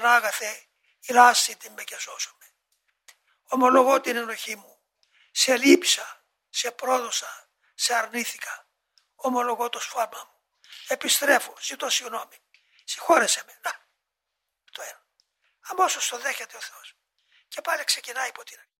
Πανάγαθε, την με και σώσομαι. Ομολογώ την ενοχή μου. Σε λείψα, σε πρόδωσα, σε αρνήθηκα. Ομολογώ το σφάλμα μου. Επιστρέφω, ζητώ συγγνώμη. Συγχώρεσέ με. Να, το ένα. Αμέσως το δέχεται ο Θεός. Και πάλι ξεκινάει από την αρχή.